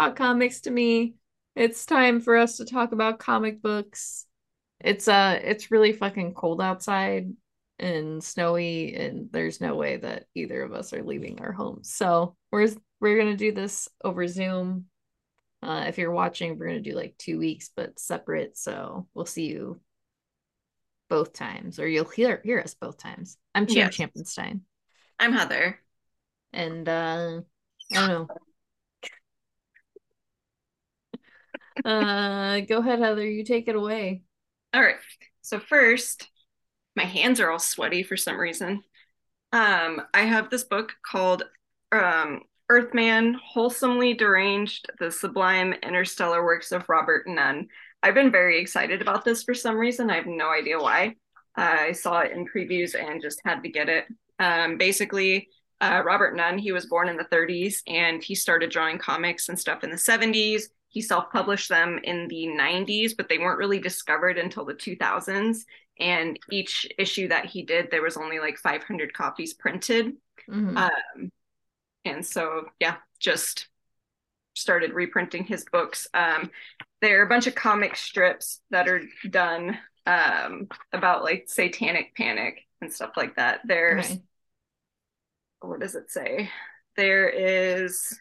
talk comics to me. It's time for us to talk about comic books. It's uh it's really fucking cold outside and snowy and there's no way that either of us are leaving our homes. So, we're we're going to do this over Zoom. Uh if you're watching, we're going to do like 2 weeks but separate, so we'll see you both times or you'll hear hear us both times. I'm Jim yes. Champenstein. I'm Heather. And uh I don't know. Uh go ahead, Heather. You take it away. All right. So first, my hands are all sweaty for some reason. Um, I have this book called um Earthman, Wholesomely Deranged, The Sublime Interstellar Works of Robert Nunn. I've been very excited about this for some reason. I have no idea why. Uh, I saw it in previews and just had to get it. Um, basically, uh, Robert Nunn, he was born in the 30s and he started drawing comics and stuff in the 70s. He self published them in the 90s, but they weren't really discovered until the 2000s. And each issue that he did, there was only like 500 copies printed. Mm-hmm. Um, and so, yeah, just started reprinting his books. Um, there are a bunch of comic strips that are done um, about like satanic panic and stuff like that. There's okay what does it say? There is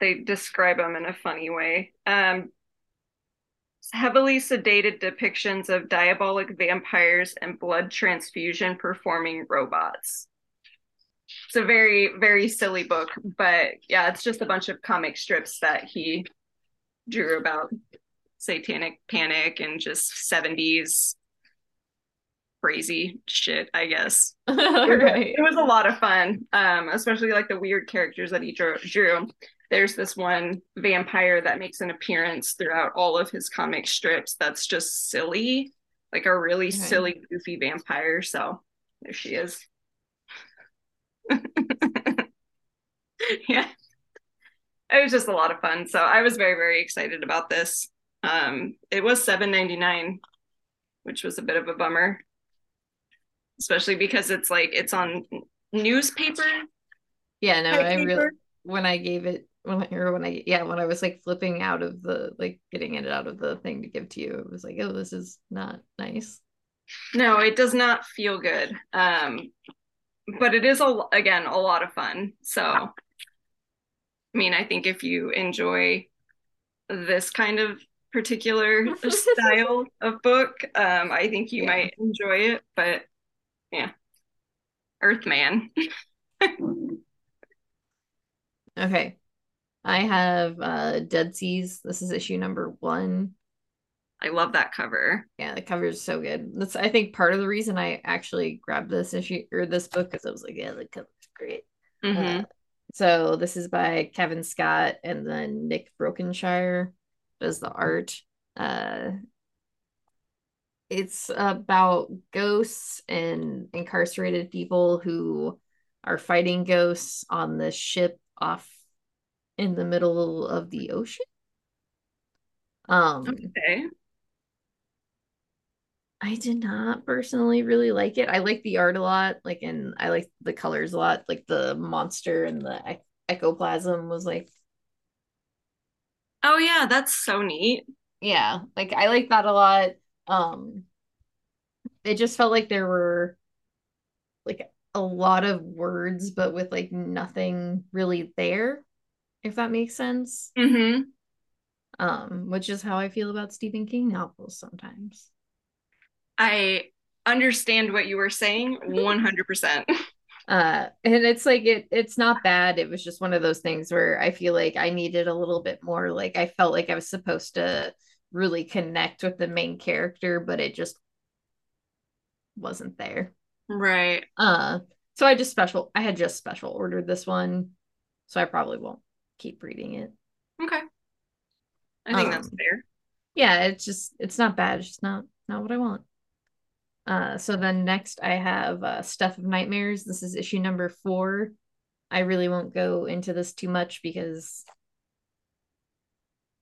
they describe them in a funny way. Um, heavily sedated depictions of diabolic vampires and blood transfusion performing robots. It's a very, very silly book, but yeah, it's just a bunch of comic strips that he drew about satanic panic and just 70s crazy shit, I guess. right. It was a lot of fun, um, especially like the weird characters that he drew, drew. There's this one vampire that makes an appearance throughout all of his comic strips that's just silly, like a really okay. silly, goofy vampire. So there she is. yeah. It was just a lot of fun. So I was very, very excited about this. Um, it was seven ninety nine, which was a bit of a bummer especially because it's like it's on newspaper. Yeah, no, I really when I gave it when I or when I yeah when I was like flipping out of the like getting it out of the thing to give to you, it was like oh this is not nice. No, it does not feel good. Um, but it is a again a lot of fun. So, I mean, I think if you enjoy this kind of particular style of book, um, I think you yeah. might enjoy it. But yeah. Earthman. okay. I have uh Dead Seas. This is issue number one. I love that cover. Yeah, the cover is so good. That's I think part of the reason I actually grabbed this issue or this book because I was like, yeah, the cover's great. Mm-hmm. Uh, so this is by Cavan Scott and then Nick Brokenshire does the art. Uh, it's about ghosts and incarcerated people who are fighting ghosts on the ship off in the middle of the ocean. Um okay. I did not personally really like it. I like the art a lot, like and I like the colors a lot. Like the monster and the e- ectoplasm was like Oh yeah, that's so neat. Yeah, like I like that a lot um it just felt like there were like a lot of words but with like nothing really there if that makes sense mm-hmm. um which is how i feel about stephen king novels sometimes i understand what you were saying 100% uh and it's like it it's not bad it was just one of those things where i feel like i needed a little bit more like i felt like i was supposed to really connect with the main character, but it just wasn't there. Right. Uh so I just special I had just special ordered this one. So I probably won't keep reading it. Okay. I think um, that's fair. Yeah, it's just it's not bad. It's just not not what I want. Uh so then next I have uh Stuff of Nightmares. This is issue number four. I really won't go into this too much because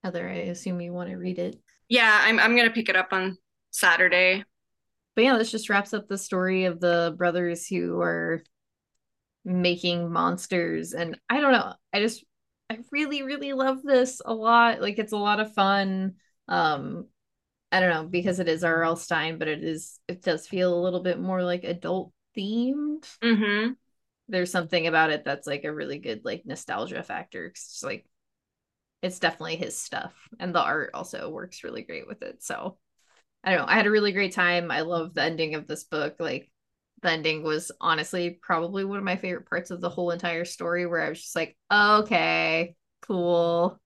Heather, I assume you want to read it. Yeah, I'm I'm gonna pick it up on Saturday. But yeah, this just wraps up the story of the brothers who are making monsters. And I don't know. I just really, really love this a lot. Like it's a lot of fun. Um, I don't know, because it is R.L. Stine, but it is it does feel a little bit more like adult themed. Mm-hmm. There's something about it that's like a really good like nostalgia factor. It's just like it's definitely his stuff. And the art also works really great with it. So I don't know. I had a really great time. I love the ending of this book. Like the ending was honestly probably one of my favorite parts of the whole entire story where I was just like, okay, cool.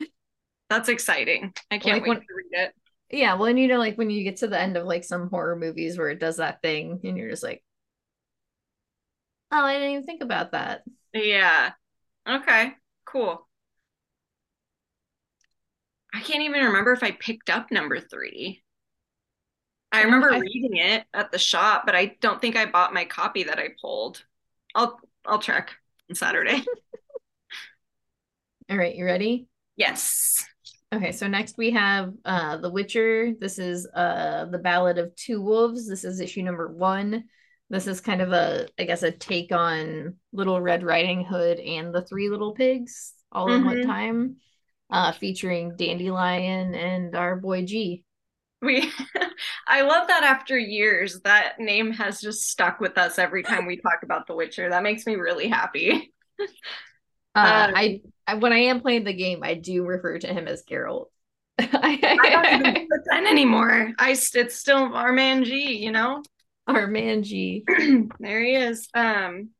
That's exciting. I can't like wait when, to read it. Yeah, well, and you know, like when you get to the end of like some horror movies where it does that thing and you're just like, oh, I didn't even think about that. Yeah. Okay, cool. I can't even remember if I picked up number three. I remember I, reading it at the shop, but I don't think I bought my copy that I pulled. I'll I'll check on Saturday. All right, you ready? Yes. Okay, so next we have uh The Witcher. This is uh The Ballad of Two Wolves. This is issue number 1. This is kind of a I guess a take on Little Red Riding Hood and the Three Little Pigs all mm-hmm. in one mm-hmm. time. Uh featuring Dandelion and our boy G we i love that after years that name has just stuck with us every time we talk about the witcher. That makes me really happy. Uh, um, I, I, when i am playing the game i do refer to him as Geralt. i don't even pretend anymore. I it's still our man g you know? Our man g there he is. Um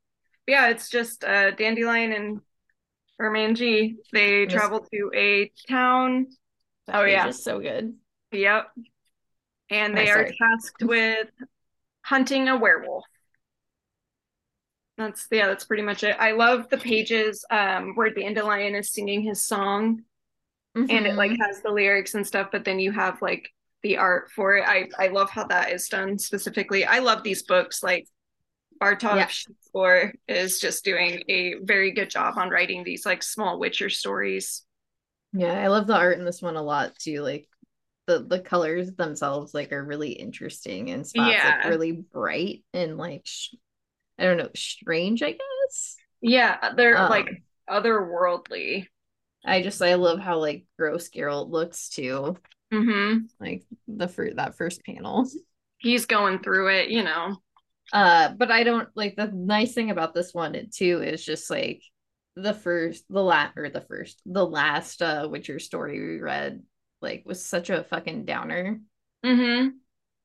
yeah it's just uh dandelion and our man g they travel to a town. Oh yeah. so good. Yep. And they oh, are tasked with hunting a werewolf. That's yeah, that's pretty much it. I love the pages um where Dandelion is singing his song mm-hmm. and it like mm-hmm. has the lyrics and stuff, but then you have like the art for it. I I love how that is done specifically. I love these books like Bartosz yeah. Sztybor is just doing a very good job on writing these like small Witcher stories. Yeah, I love the art in this one a lot too. Like the the colors themselves like are really interesting and spots yeah. like really bright and like sh- I don't know strange I guess. Yeah, they're um, like otherworldly. I just I love how like gross Geralt looks too. Mm-hmm. Like the fruit that first panel. He's going through it, you know. Uh, but I don't like the nice thing about this one too is just like the first the last or the first the last uh Witcher story we read like was such a fucking downer. Mm-hmm.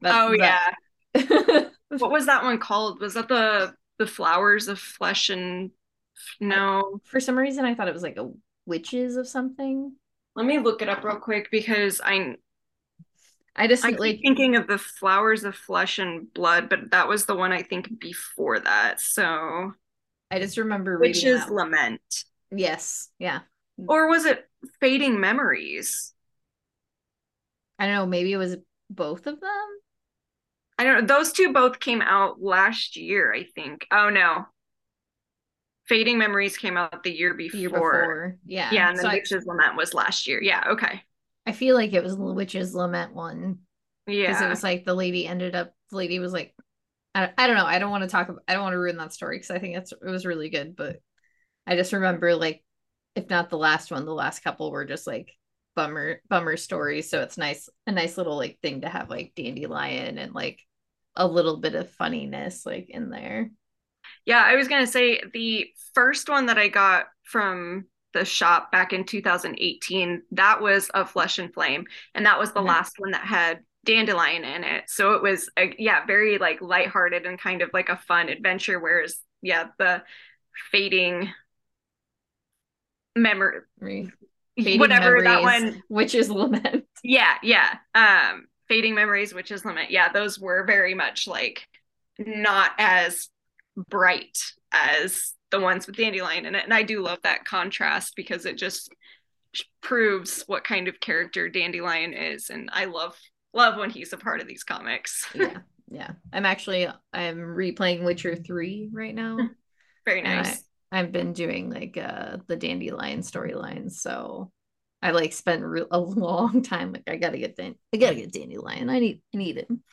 That, oh that... yeah. what was that one called? Was that the the flowers of flesh and no? For some reason, I thought it was like a witches of something. Let me look it up real quick because I. I just I like thinking of the flowers of flesh and blood, but that was the one I think before that. So I just remember Witch's Lament. Yes, yeah. Or was it Fading Memories? I don't know, maybe it was both of them. I don't know. Those two both came out last year, I think. Oh no. Fading Memories came out the year before. The year before. Yeah. Yeah, and so Witch's I, Lament was last year. Yeah, okay. I feel like it was the Witch's Lament one. Yeah. Because it was like the lady ended up the lady was like I, I don't know. I don't want to talk about I don't want to ruin that story because I think it's it was really good, but I just remember like if not the last one, the last couple were just like bummer bummer stories so it's nice a nice little like thing to have like dandelion and like a little bit of funniness like in there. Yeah i was gonna say the first one that i got from the shop back in 2018 that was a flesh and flame and that was the mm-hmm. last one that had dandelion in it. So it was a, yeah very like lighthearted and kind of like a fun adventure whereas yeah the fading memory whatever memories, that one Witch's Lament. Yeah, yeah. Um Fading Memories, Witch's Lament. Yeah, those were very much like not as bright as the ones with Dandelion in it. And I do love that contrast because it just proves what kind of character Dandelion is. And I love love when he's a part of these comics. yeah. Yeah. I'm actually I'm replaying Witcher 3 right now. Very nice. I've been doing like uh the dandelion storylines, so I like spent re- a long time like I gotta get Dan- I gotta get dandelion. I need I need him.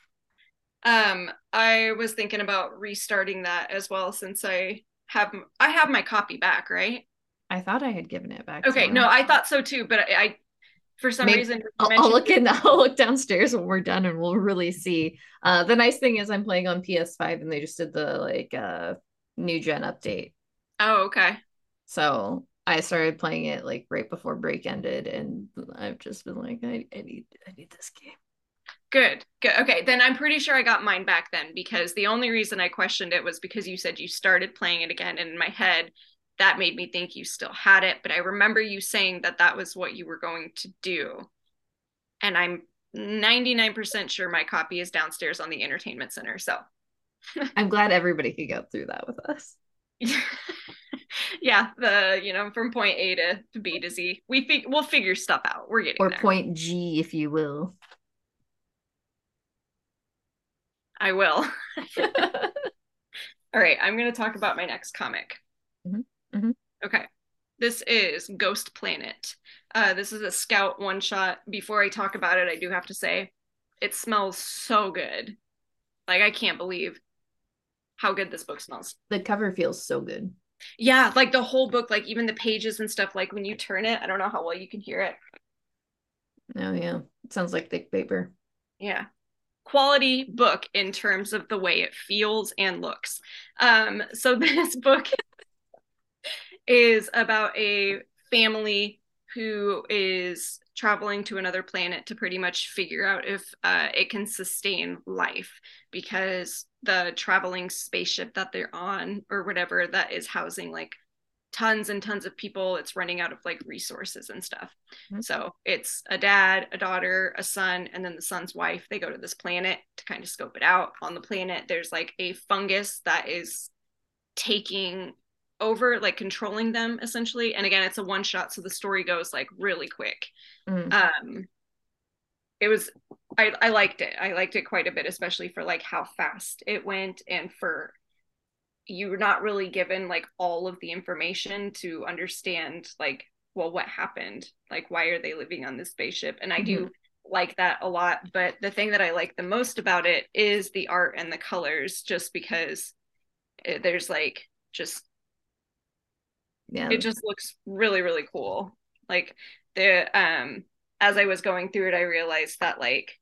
Um, I was thinking about restarting that as well since I have I have my copy back, right? I thought I had given it back. Okay, no, I thought so too, but I, I for some Maybe- reason I'll, I'll look in. I'll look downstairs when we're done, and we'll really see. Uh, the nice thing is I'm playing on PS5, and they just did the like uh new gen update. Oh, okay. So I started playing it like right before break ended, and I've just been like, I, I need, I need this game. Good. Good. Okay, then I'm pretty sure I got mine back then because the only reason I questioned it was because you said you started playing it again, and in my head, that made me think you still had it. But I remember you saying that that was what you were going to do, and I'm 99% sure my copy is downstairs on the entertainment center. So I'm glad everybody could go through that with us. yeah, the you know from point A to, to B to Z, we we'll figure stuff out. We're getting Or there. point G, if you will. I will. All right, I'm going to talk about my next comic. Mhm, mhm. Okay. This is Ghost Planet. Uh, this is a scout one shot. Before I talk about it, I do have to say it smells so good. Like, I can't believe how good this book smells. the cover feels so good. Yeah, like the whole book, like even the pages and stuff, like when you turn it, I don't know how well you can hear it. Oh yeah, it sounds like thick paper. Yeah. Quality book in terms of the way it feels and looks. Um, so this book is about a family who is traveling to another planet to pretty much figure out if uh, it can sustain life because the traveling spaceship that they're on or whatever that is housing like tons and tons of people it's running out of like resources and stuff. Mhm. so it's a dad a daughter a son and then the son's wife. They go to this planet to kind of scope it out. On the planet there's like a fungus that is taking over like controlling them essentially. And again it's a one shot so the story goes like really quick. Mm. um it was I, I liked it. I liked it quite a bit especially for like how fast it went and for you're not really given like all of the information to understand like well what happened. Like why are they living on this spaceship? And i do like that a lot but the thing that i like the most about it is the art and the colors just because it, there's like just Yeah, it just looks really really cool. Like the um as i was going through it i realized that like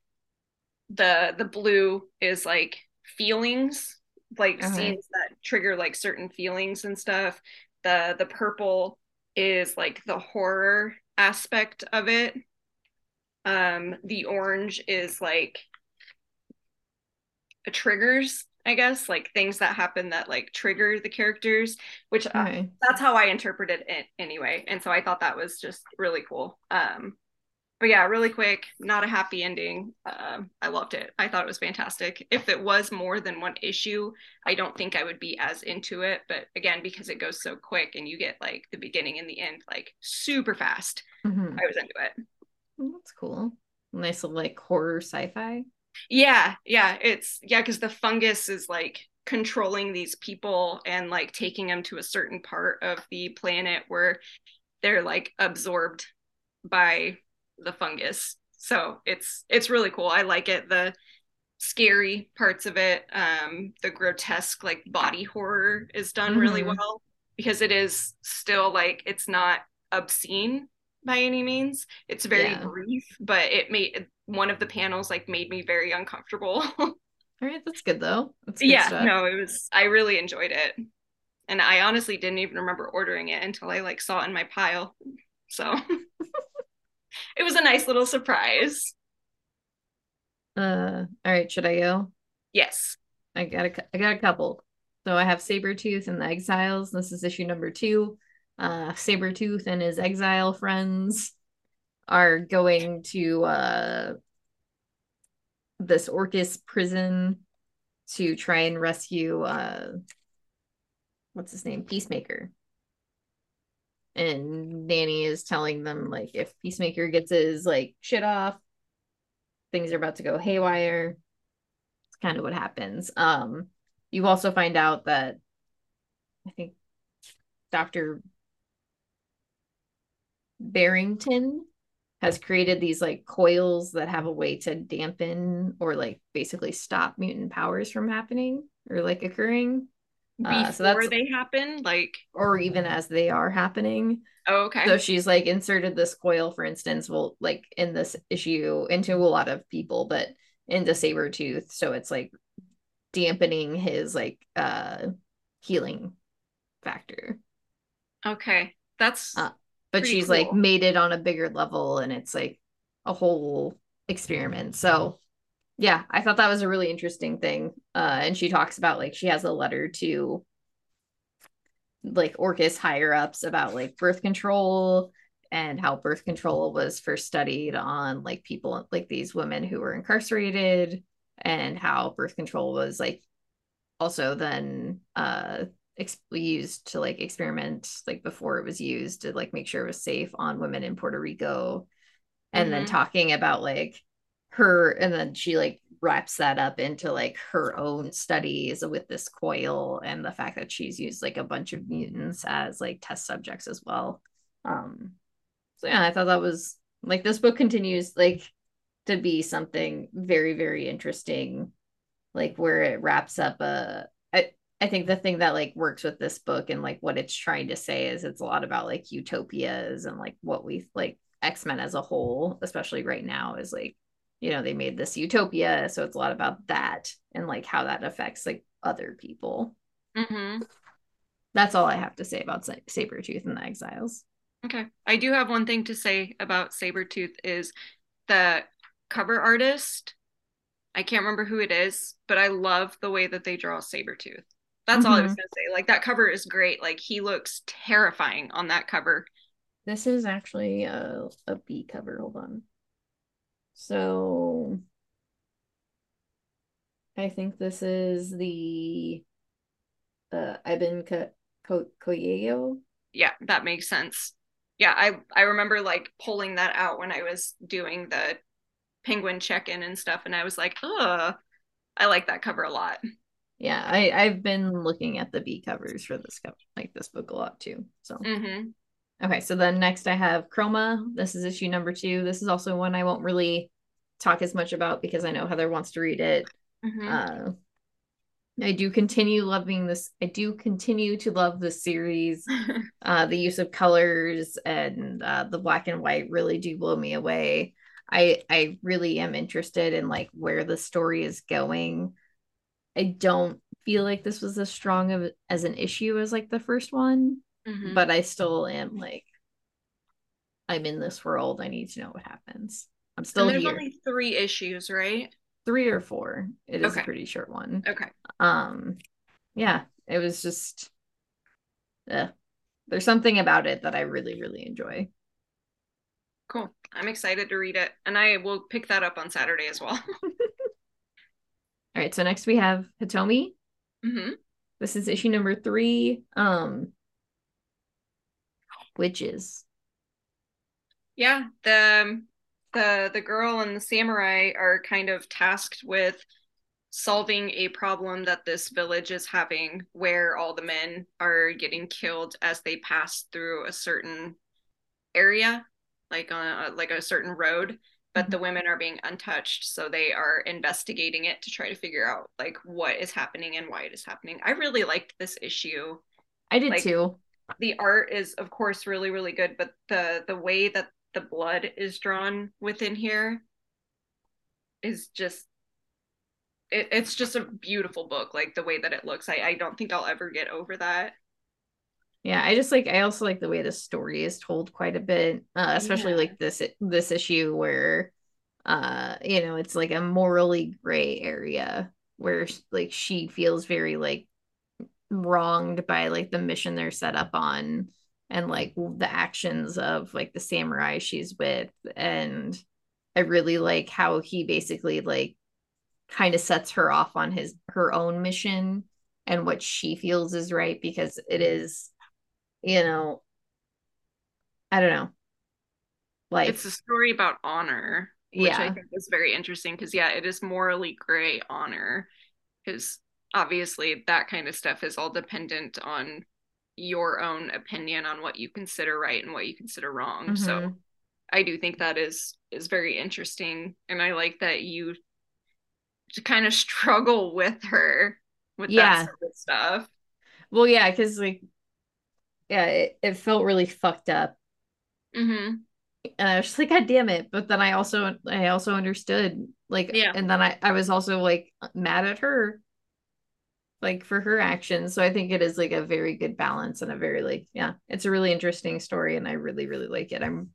the the blue is like feelings like Okay. scenes that trigger like certain feelings and stuff. The the purple is like the horror aspect of it. Um the orange is like a triggers i guess like things that happen that like trigger the characters which uh, that's how I interpreted it anyway. And so I thought that was just really cool. Um, but yeah, really quick, not a happy ending. Um, I loved it. I thought it was fantastic. If it was more than one issue, I don't think I would be as into it. But again, because it goes so quick and you get like the beginning and the end like super fast, Mhm. I was into it. Well, That's cool. Nice little like horror sci-fi. Yeah, yeah, it's yeah, because the fungus is like controlling these people and like taking them to a certain part of the planet where they're like absorbed by the fungus. So it's it's really cool. I like it. The scary parts of it, um, the grotesque like body horror is done really Mhm. well because it is still like it's not obscene by any means. It's very Yeah. brief, but it made one of the panels like made me very uncomfortable. All right, that's good though. That's good yeah, stuff. no, it was I really enjoyed it. And I honestly didn't even remember ordering it until I like saw it in my pile. So it was a nice little surprise. Uh, all right, should I go? Yes. I got a, I got a couple. So I have Sabretooth and the Exiles. This is issue number two. Uh, Sabretooth and his exile friends are going to uh this Orchis prison to try and rescue uh what's his name? Peacemaker. And Danny is telling them like if Peacemaker gets his like shit off, things are about to go haywire. It's kind of what happens. Um you also find out that I think Dr. Barrington has created these like coils that have a way to dampen or like basically stop mutant powers from happening or like occurring. Uh, before they happen, like or even as they are happening. Oh, okay. So she's like inserted this coil, for instance, will like in this issue into a lot of people, but into Sabretooth, So it's like dampening his like uh healing factor. Okay. That's uh, but she's cool. like made it on a bigger level and it's like a whole experiment. So yeah, I thought that was a really interesting thing. Uh, and she talks about like she has a letter to like Orchis higher ups about like birth control and how birth control was first studied on like people like these women who were incarcerated and how birth control was like also then uh ex- used to like experiment like before it was used to like make sure it was safe on women in Puerto Rico and mm-hmm. then talking about like her and then she like wraps that up into like her own studies with this coil and the fact that she's used like a bunch of mutants as like test subjects as well um so yeah i thought that was like this book continues like to be something very very interesting like where it wraps up a I, think the thing that like works with this book and like what it's trying to say is it's a lot about like utopias and like what we like x-men as a whole especially right now is like you know they made this utopia so it's a lot about that and like how that affects like other people. Mm-hmm. that's all i have to say about Saber Sabretooth and the exiles. Okay. I do have one thing to say about Sabretooth is the cover artist i can't remember who it is but i love the way that they draw Sabretooth that's mm-hmm. all i was mm-hmm. gonna say like that cover is great like he looks terrifying on that cover this is actually a, a b cover hold on so I think this is the uh Iban Ko- Ko- Yeah, that makes sense. Yeah, I I remember like pulling that out when I was doing the penguin check-in and stuff and I was like, "Oh, I like that cover a lot." Yeah, I I've been looking at the B covers for this cover, like this book a lot too. So mm-hmm. Okay, so then next I have Chroma. This is issue number two. This is also one I won't really talk as much about because I know Heather wants to read it. Mm-hmm. Uh, I do continue loving this. I do continue to love the series. uh, the use of colors and uh, the black and white really do blow me away. I I really am interested in like where the story is going. I don't feel like this was as strong of as an issue as like the first one, mm-hmm. but I still am like I'm in this world. I need to know what happens. I'm still and there's here. only three issues, right? Three or four. It is okay. a pretty short one. Okay. Um, yeah, it was just, yeah. There's something about it that I really, really enjoy. Cool. I'm excited to read it, and I will pick that up on Saturday as well. All right. So next we have Hitomi. Mm-hmm. This is issue number three. Um, witches. Yeah, the the the girl and the samurai are kind of tasked with solving a problem that this village is having where all the men are getting killed as they pass through a certain area like on a, like a certain road but mm-hmm. the women are being untouched so they are investigating it to try to figure out like what is happening and why it is happening. I really liked this issue. I did like, too. the art is of course really really good but the the way that the blood is drawn within here is just it, it's just a beautiful book like the way that it looks. I, I don't think i'll ever get over that yeah i just like i also like the way the story is told quite a bit uh, especially yeah. like this this issue where uh you know it's like a morally gray area where like she feels very like wronged by like the mission they're set up on and like the actions of like the samurai she's with and i really like how he basically like kind of sets her off on his her own mission and what she feels is right because it is you know i don't know like it's a story about honor which yeah. i think is very interesting because yeah it is morally gray honor because obviously that kind of stuff is all dependent on your own opinion on what you consider right and what you consider wrong. Mm-hmm. So I do think that is is very interesting and I like that you to kind of struggle with her with yeah. that sort of stuff. well, yeah, because like, yeah, it, it felt really fucked up. Mm-hmm. And I was just like, God damn it. But then I also I also understood. Like Yeah. and then I, I was also like mad at her. Like for her actions. So I think it is like a very good balance and a very like, yeah, it's a really interesting story and I really, really like it. I'm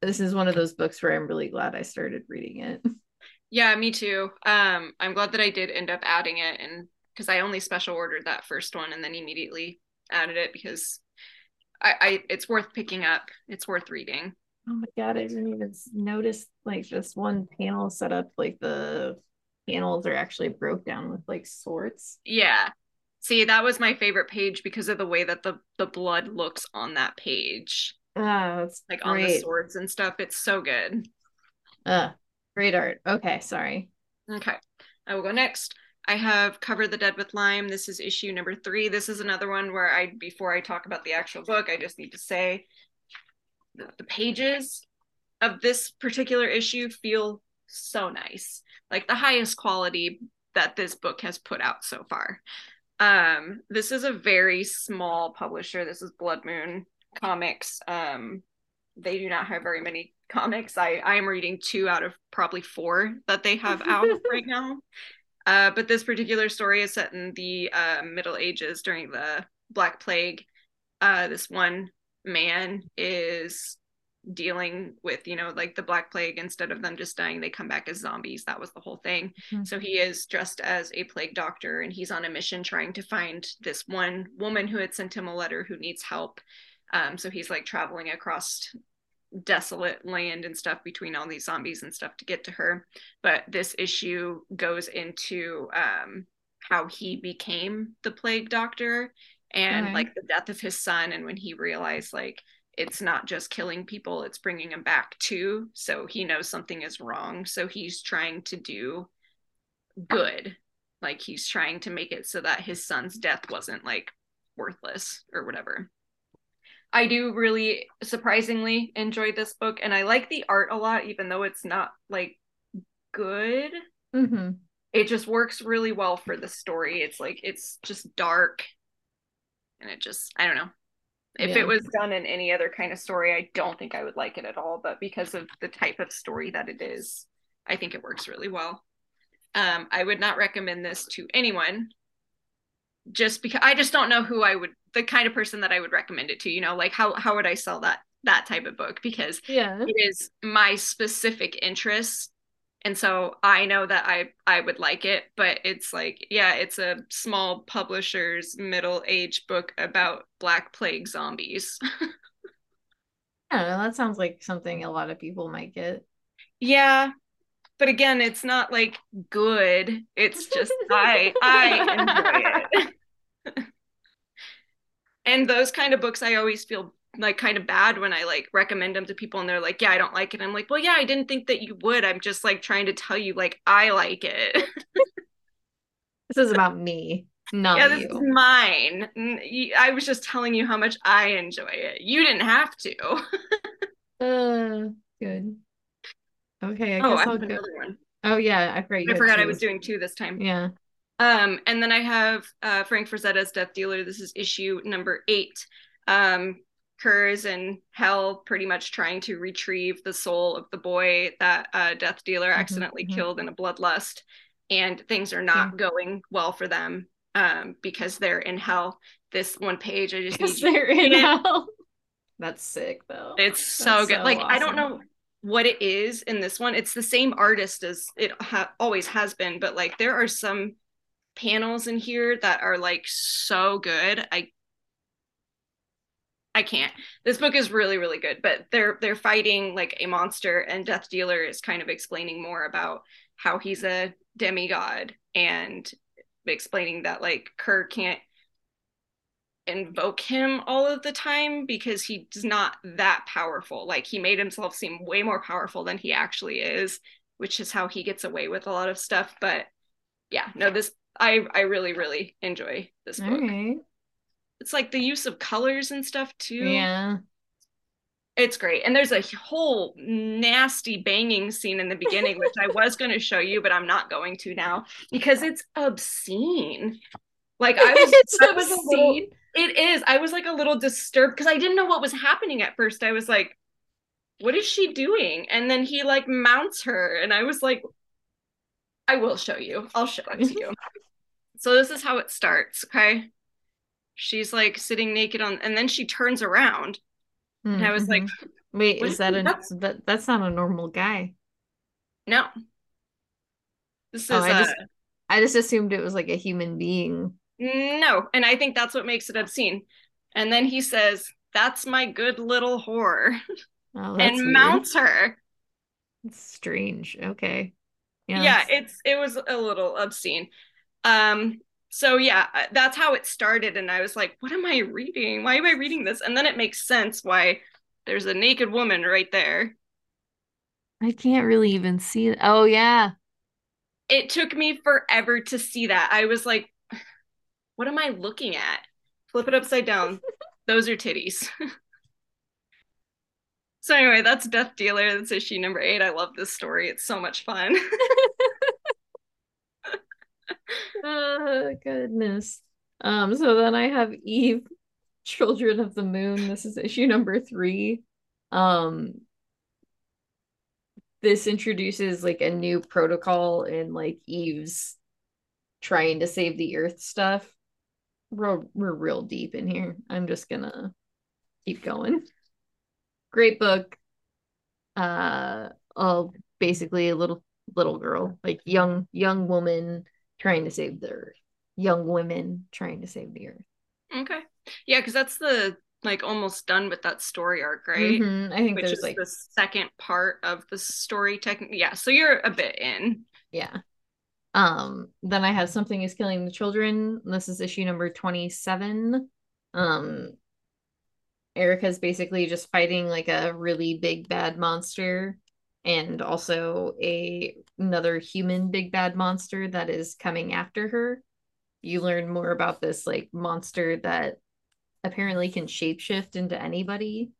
this is one of those books where I'm really glad I started reading it. Yeah, me too. Um, I'm glad that I did end up adding it and because I only special ordered that first one and then immediately added it because I, I it's worth picking up. It's worth reading. Oh my god, I didn't even notice like this one panel set up like the panels are actually broke down with like swords. Yeah. See, that was my favorite page because of the way that the the blood looks on that page. Ah, that's Like on the swords and stuff. It's so good. Uh, great art. Okay, sorry. Okay. I will go next. I have Cover the Dead with Lime. This is issue number three. This is another one where I, before I talk about the actual book, I just need to say the, the pages of this particular issue feel so nice. Like the highest quality that this book has put out so far. Um, this is a very small publisher. This is Blood Moon Comics. Um, they do not have very many comics. I, I am reading two out of probably four that they have out right now. Uh, but this particular story is set in the uh, Middle Ages during the Black Plague. Uh, this one man is dealing with, you know, like the Black Plague. Instead of them just dying, they come back as zombies. That was the whole thing. Mhm. So he is dressed as a plague doctor and he's on a mission trying to find this one woman who had sent him a letter who needs help. Um, so he's like traveling across desolate land and stuff between all these zombies and stuff to get to her. But this issue goes into um how he became the plague doctor and Okay. like the death of his son and when he realized like it's not just killing people it's bringing them back too. So he knows something is wrong. So he's trying to do good. Like he's trying to make it so that his son's death wasn't like worthless or whatever I do really surprisingly enjoy this book and I like the art a lot even though it's not like good. Mm-hmm. It just works really well for the story. It's like it's just dark and it just I don't know. If Yeah. it was done in any other kind of story, I don't think I would like it at all, but because of the type of story that it is, I think it works really well. Um, I would not recommend this to anyone just because I just don't know who I would the kind of person that I would recommend it to, you know, like how how would I sell that that type of book because Yeah. it is my specific interests and so I know that I I would like it, but it's like yeah, it's a small publisher's middle-aged book about black plague zombies. I don't know. That sounds like something a lot of people might get. yeah, but again, it's not like good. It's just I I enjoy it. and those kind of books I always feel like kind of bad when I like recommend them to people and they're like, "Yeah, I don't like it." I'm like, "Well, yeah, I didn't think that you would. I'm just like trying to tell you like I like it." This is about me, not yeah, this is you. mine. I was just telling you how much I enjoy it. You didn't have to. Uh, good. Okay, I oh, guess I'll go. another one. Oh yeah, I forgot. I forgot I was doing two this time. Yeah. Um, and then I have uh, Frank Frazetta's Death Dealer. This is issue number eight. Um, Kerr is in hell, pretty much trying to retrieve the soul of the boy that uh, Death Dealer accidentally mhm. killed in a bloodlust, and things are not going well for them um, because they're in hell. This one page, I just need they're in Yeah. hell. That's sick though. It's so That's good. so like I don't know what it is in this one. It's the same artist as it ha- always has been, but like there are some panels in here that are like so good. I I can't. This book is really really good, but they're they're fighting like a monster and Death Dealer is kind of explaining more about how he's a demigod and explaining that like Kerr can't invoke him all of the time because he's not that powerful. Like he made himself seem way more powerful than he actually is, which is how he gets away with a lot of stuff. But yeah, no, this I I really really enjoy this book. right. It's like the use of colors and stuff too. Yeah. It's great. And there's a whole nasty banging scene in the beginning, which I was going to show you, but I'm not going to now because it's obscene. Like I was, it's I was a little, obscene. it is. I was like a little disturbed because I didn't know what was happening at first. I was like, what is she doing? And then he like mounts her, and I was like, I will show you. I'll show it to you. so this is how it starts, okay? She's like sitting naked on, and then she turns around, and I was like, Mhm. wait, is that a that? that, that's not a normal guy? no, this is Oh, I uh, just I just assumed it was like a human being. no, and I think that's what makes it obscene. And then he says, "That's my good little whore," Oh, and weird. mounts her. It's strange. Okay. Yeah. yeah it's- it's it was a little obscene. Um so yeah uh, that's how it started and i was like what am i reading? Why am i reading this? And then it makes sense why there's a naked woman right there. I can't really even see it. Oh yeah. it took me forever to see that. I was like what am i looking at? Flip it upside down. Those are titties so anyway that's death dealer that's issue number eight i love this story it's so much fun Oh goodness. Um, so then I have Eve, Children of the Moon. This is issue number three. Um, this introduces like a new protocol in like Eve's trying to save the Earth stuff. We're, we're real deep in here. I'm just gonna keep going. Great book. Uh, oh, basically a little little girl, like young young woman trying to save the Earth. Young women trying to save the Earth. okay yeah because that's the like almost done with that story arc right Mhm, I think which there's is like the second part of the story technique. Yeah, so you're a bit in. yeah. Um, then I have Something is Killing the Children. This is issue number 27. Um, Erica's basically just fighting like a really big bad monster and also a another human big bad monster that is coming after her. You learn more about this like monster that apparently can shapeshift into anybody.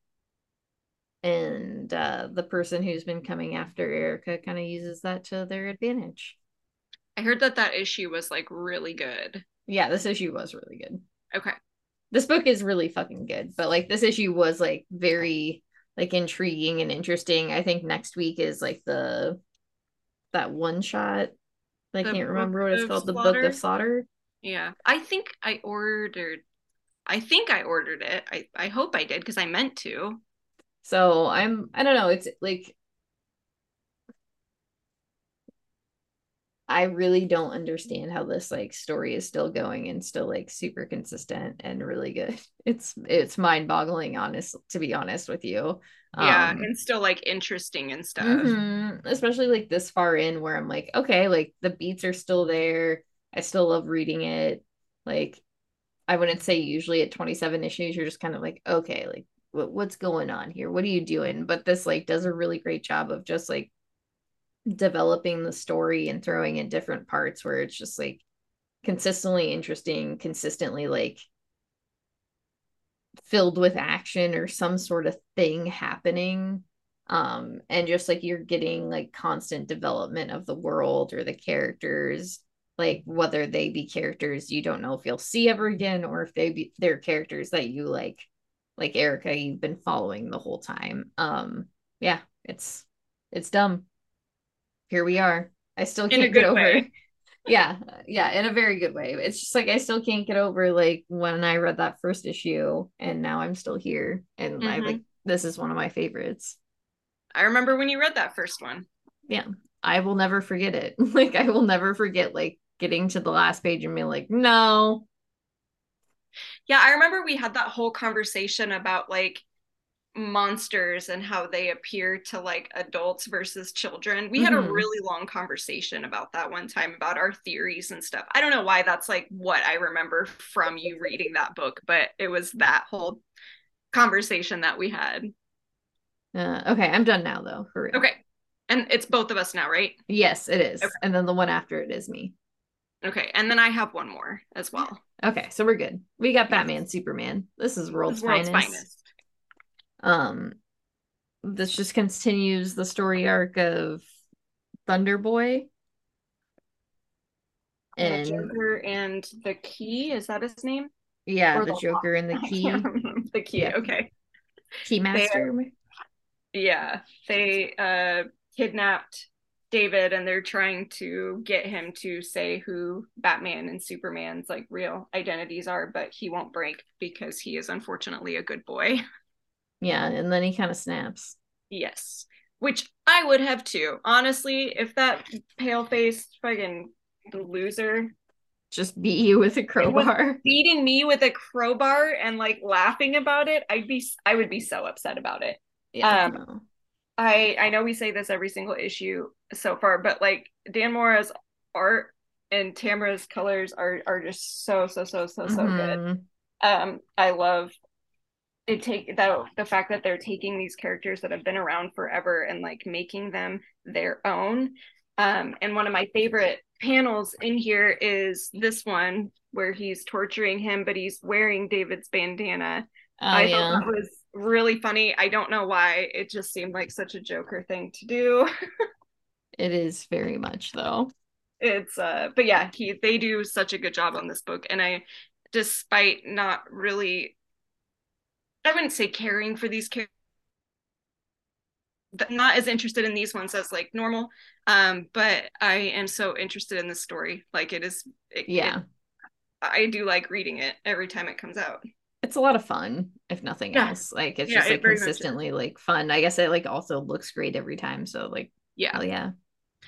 And uh, the person who's been coming after Erica kind of uses that to their advantage. I heard that that issue was like really good. Yeah, this issue was really good. Okay. This book is really fucking good, but like this issue was like very like intriguing and interesting. I think next week is like the that one shot. I The can't remember what it's called. The Book of Slaughter. Yeah. I think I ordered I think I ordered it. I I hope I did because I meant to. So I'm I don't know, it's like I really don't understand how this like story is still going and still like super consistent and really good. It's it's mind-boggling honest to be honest with you. Yeah, Um, and still like interesting and stuff. mhm, Especially like this far in where I'm like, okay, like the beats are still there. I still love reading it. Like I wouldn't say usually at 27 issues, you're just kind of like, okay, like what, what's going on here? What are you doing? But this like does a really great job of just like developing the story and throwing in different parts where it's just like consistently interesting, consistently like filled with action or some sort of thing happening. Um, and just like you're getting like constant development of the world or the characters, like whether they be characters you don't know if you'll see ever again or if they be they're characters that you like like Erica you've been following the whole time. Um, yeah, it's it's dumb. Here we are. I still can't get over way. yeah yeah in a very good way it's just like i still can't get over like when i read that first issue and now i'm still here and i Mhm. like this is one of my favorites I remember when you read that first one. Yeah, I will never forget it like i will never forget like getting to the last page and being like no Yeah, I remember we had that whole conversation about like monsters and how they appear to like adults versus children. We had a Mhm. really long conversation about that one time about our theories and stuff. I don't know why that's like what I remember from you reading that book, but it was that whole conversation that we had. uh, okay i'm done now though for real Okay. And it's both of us now, right? yes it is Okay. and then the one after it is me Okay. And then I have one more as well. okay so we're good we got batman superman this is world's, This world's finest. finest. Um this just continues the story arc of thunder boy and the Joker and the Key is that his name? Yeah, the, the Joker and the Key. the Key. Yeah. Okay. Keymaster. Yeah, they uh kidnapped David and they're trying to get him to say who Batman and Superman's like real identities are, but he won't break because he is unfortunately a good boy. Yeah, and then he kind of snaps. Yes. Which I would have too. Honestly, if that pale faced fucking loser just beat you with a crowbar. Beating me with a crowbar and like laughing about it, I'd be I would be so upset about it. Yeah. Um, I I know we say this every single issue so far, but like Dan Mora's art and Tamra's colors are are just so so so so so mm-hmm. good. Um, I love it. Take that the fact that they're taking these characters that have been around forever and like making them their own. Um, and one of my favorite panels in here is this one where he's torturing him, but he's wearing David's bandana. Oh, I yeah. thought that was really funny. I don't know why. It just seemed like such a Joker thing to do. it is very much though. It's uh but yeah, he they do such a good job on this book and I despite not really I wouldn't say caring for these characters not as interested in these ones as like normal um but i am so interested in the story. Like it is it, yeah. It, i do like reading it every time it comes out. It's a lot of fun if nothing yeah. else. Like it's yeah, just like it consistently like fun. I guess it like also looks great every time so like yeah. yeah.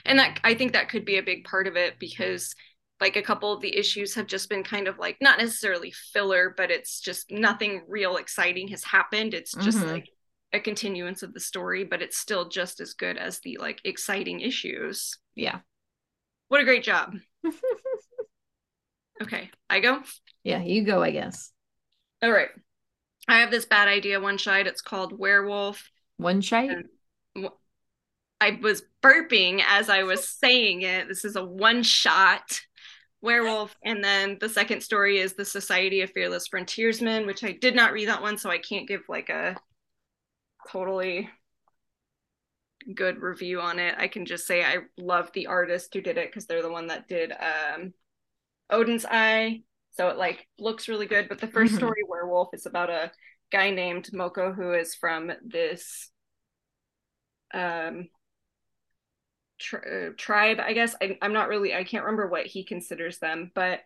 And that i think that could be a big part of it because like a couple of the issues have just been kind of like not necessarily filler but it's just nothing real exciting has happened it's just mm-hmm. like a continuance of the story but it's still just as good as the like exciting issues yeah what a great job okay i go yeah you go i guess all right. I have this bad idea one shot. It's called Werewolf. One shot? I was burping as I was saying it. This is a one shot werewolf. And then the second story is The Society of Fearless Frontiersmen, which I did not read that one, so I can't give like a totally good review on it. I can just say I love the artist who did it because they're the one that did um, Odin's Eye so it like looks really good. But the 1st mm-hmm. story, Werewolf, is about a guy named Moko who is from this um tri- tribe, I guess. I, I'm not really, I can't remember what he considers them, but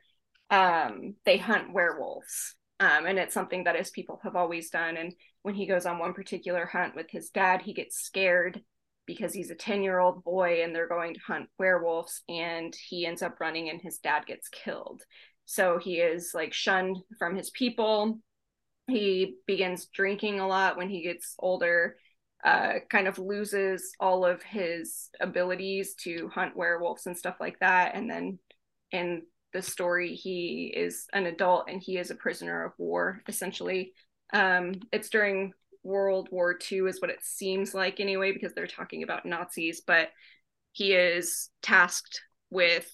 um they hunt werewolves. Um, and it's something that his people have always done. And when he goes on one particular hunt with his dad, he gets scared because he's a 10 year old boy and they're going to hunt werewolves and he ends up running and his dad gets killed so he is like shunned from his people. He begins drinking a lot when he gets older, uh, kind of loses all of his abilities to hunt werewolves and stuff like that. And then in the story, he is an adult and he is a prisoner of war, essentially. Um, it's during World War II, is what it seems like anyway, because they're talking about Nazis, but he is tasked with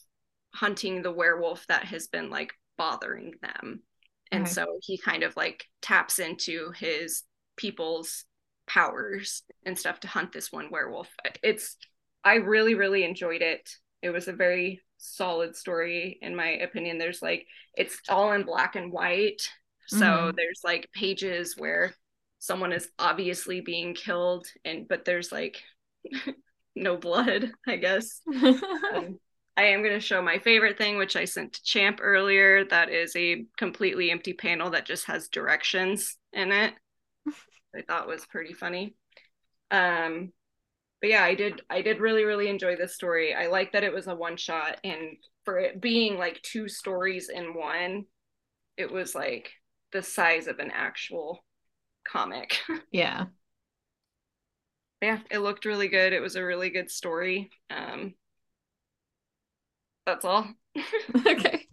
hunting the werewolf that has been like bothering them. And okay. so he kind of like taps into his people's powers and stuff to hunt this one werewolf. It's I really really enjoyed it. It was a very solid story in my opinion. There's like it's all in black and white. So mm-hmm. there's like pages where someone is obviously being killed and but there's like no blood, I guess. um, I am going to show my favorite thing, which I sent to Champ earlier. That is a completely empty panel that just has directions in it. I thought was pretty funny. Um, but yeah, I did I did really really enjoy this story. I like that it was a one shot, and for it being like two stories in one, it was like the size of an actual comic. Yeah. yeah, it looked really good. It was a really good story. Um, that's all. okay.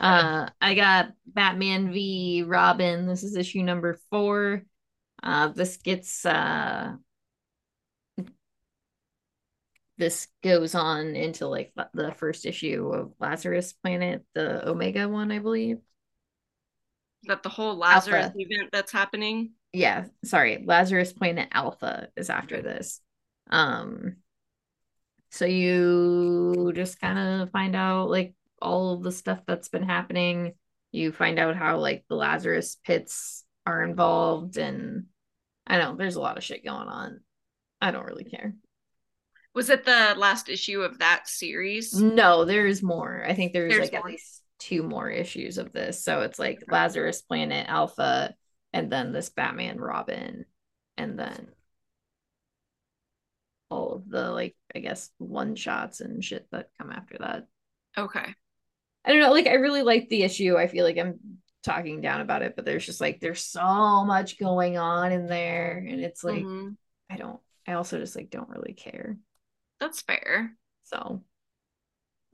Uh, I got Batman v Robin. This is issue number four. Uh, this gets uh, this goes on into like the first issue of Lazarus Planet, the Omega one, I believe. That the whole Lazarus Alpha. event that's happening. Yeah, sorry, Lazarus Planet Alpha is after this. Um, so you just kind of find out like all of the stuff that's been happening. You find out how like the Lazarus pits are involved, and I know there's a lot of shit going on. I don't really care. Was it the last issue of that series? No, there's more. I think there's, There's like more. at least two more issues of this. So it's like Lazarus Planet Alpha, and then this Batman Robin, and then all of the like I guess one shots and shit that come after that. Okay. I don't know. Like I really like the issue. I feel like I'm talking down about it, but there's just like there's so much going on in there, and it's like Mhm. I don't. I also just like don't really care. That's fair. So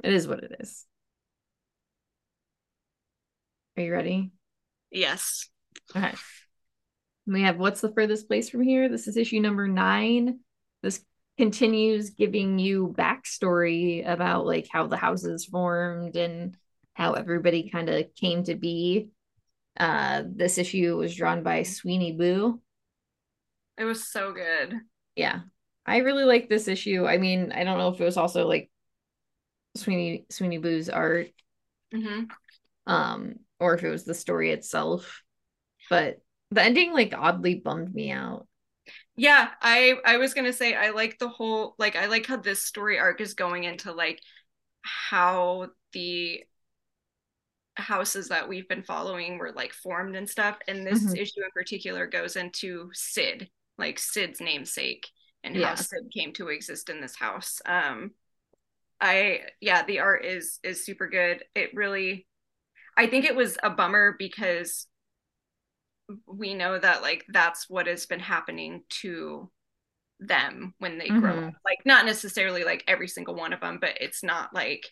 it is what it is. Are you ready? Yes. Okay. We have what's the furthest place from here? This is issue number nine. This continues giving you backstory about like how the houses formed and how everybody kind of came to be. Uh, this issue was drawn by Sweeney Boo. It was so good. Yeah, I really like this issue. I mean, I don't know if it was also like Sweeney Sweeney Boo's art, hmm um, or if it was the story itself, but the ending like oddly bummed me out. Yeah, I I was gonna say I like the whole like I like how this story arc is going into like how the houses that we've been following were like formed and stuff. And this Mhm. issue in particular goes into Sid, like Sid's namesake and Yeah. how Sid came to exist in this house. Um I yeah, the art is is super good. It really I think it was a bummer because we know that like that's what has been happening to them when they grow Mhm. up. Like not necessarily like every single one of them, but it's not like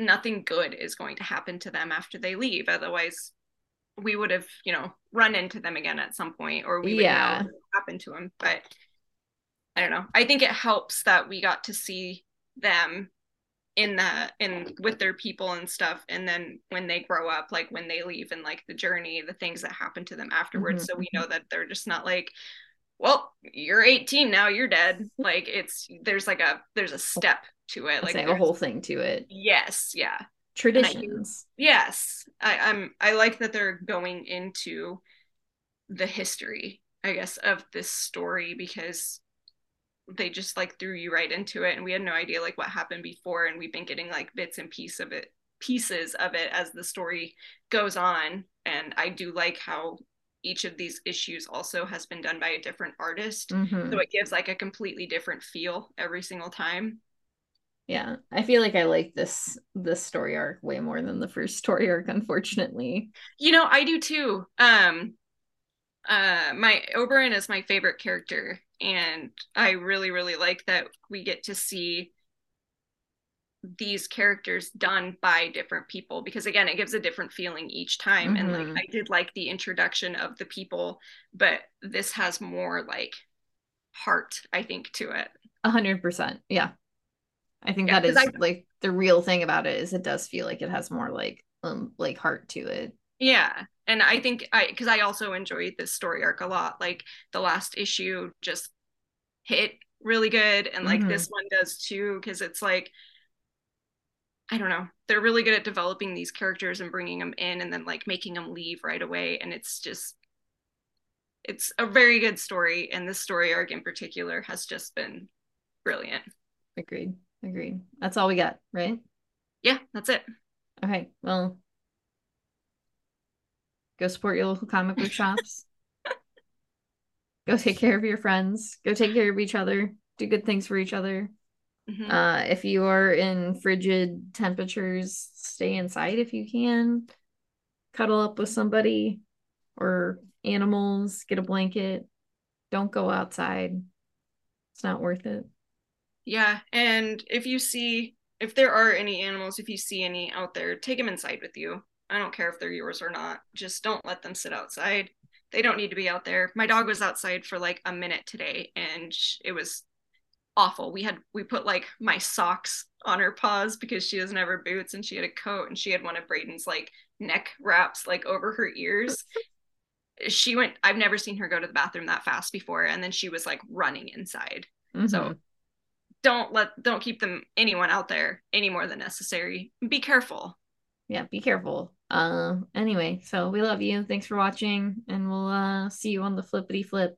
nothing good is going to happen to them after they leave. Otherwise, we would have, you know, run into them again at some point or we would Yeah. know what happened to them. But I don't know. I think it helps that we got to see them in the in with their people and stuff and then when they grow up like when they leave and like the journey the things that happen to them afterwards Mhm, so we know that they're just not like well you're 18 now you're dead like it's there's like a there's a step to it like a whole thing to it. yes yeah Traditions. yes I, i'm i like that they're going into the history i guess of this story because they just like threw you right into it and we had no idea like what happened before and we've been getting like bits and piece of it pieces of it as the story goes on and i do like how each of these issues also has been done by a different artist Mhm. so it gives like a completely different feel every single time Yeah, I feel like I like this this story arc way more than the first story arc, unfortunately. You know, I do too. Um uh my Oberon is my favorite character and I really really like that we get to see these characters done by different people because again it gives a different feeling each time and Mhm. like I did like the introduction of the people but this has more like heart I think to it. A hundred percent. Yeah. I think Yeah, that is I- like the real thing about it is it does feel like it has more like um like heart to it. Yeah. And I think I because I also enjoyed this story arc a lot. Like the last issue just hit really good and like Mhm. this one does too because it's like I don't know. They're really good at developing these characters and bringing them in and then like making them leave right away and it's just it's a very good story and this story arc in particular has just been brilliant. Agreed. Agreed. That's all we got, right? Yeah, that's it. Okay. Well, go support your local comic book shops. go take care of your friends. Go take care of each other. Do good things for each other. Mhm. Uh, if you are in frigid temperatures, stay inside if you can. Cuddle up with somebody or animals, get a blanket. Don't go outside. It's not worth it. Yeah, and if you see if there are any animals, if you see any out there, take them inside with you. I don't care if they're yours or not. Just don't let them sit outside. They don't need to be out there. My dog was outside for like a minute today and it was awful. We had we put like my socks on her paws because she doesn't have her boots and she had a coat and she had one of Braden's like neck wraps like over her ears. she went I've never seen her go to the bathroom that fast before and then she was like running inside. So Mhm. Don't let don't keep them anyone out there any more than necessary. Be careful. yeah, be careful. Uh, anyway, so we love you. Thanks for watching, and we'll uh see you on the flippity flip.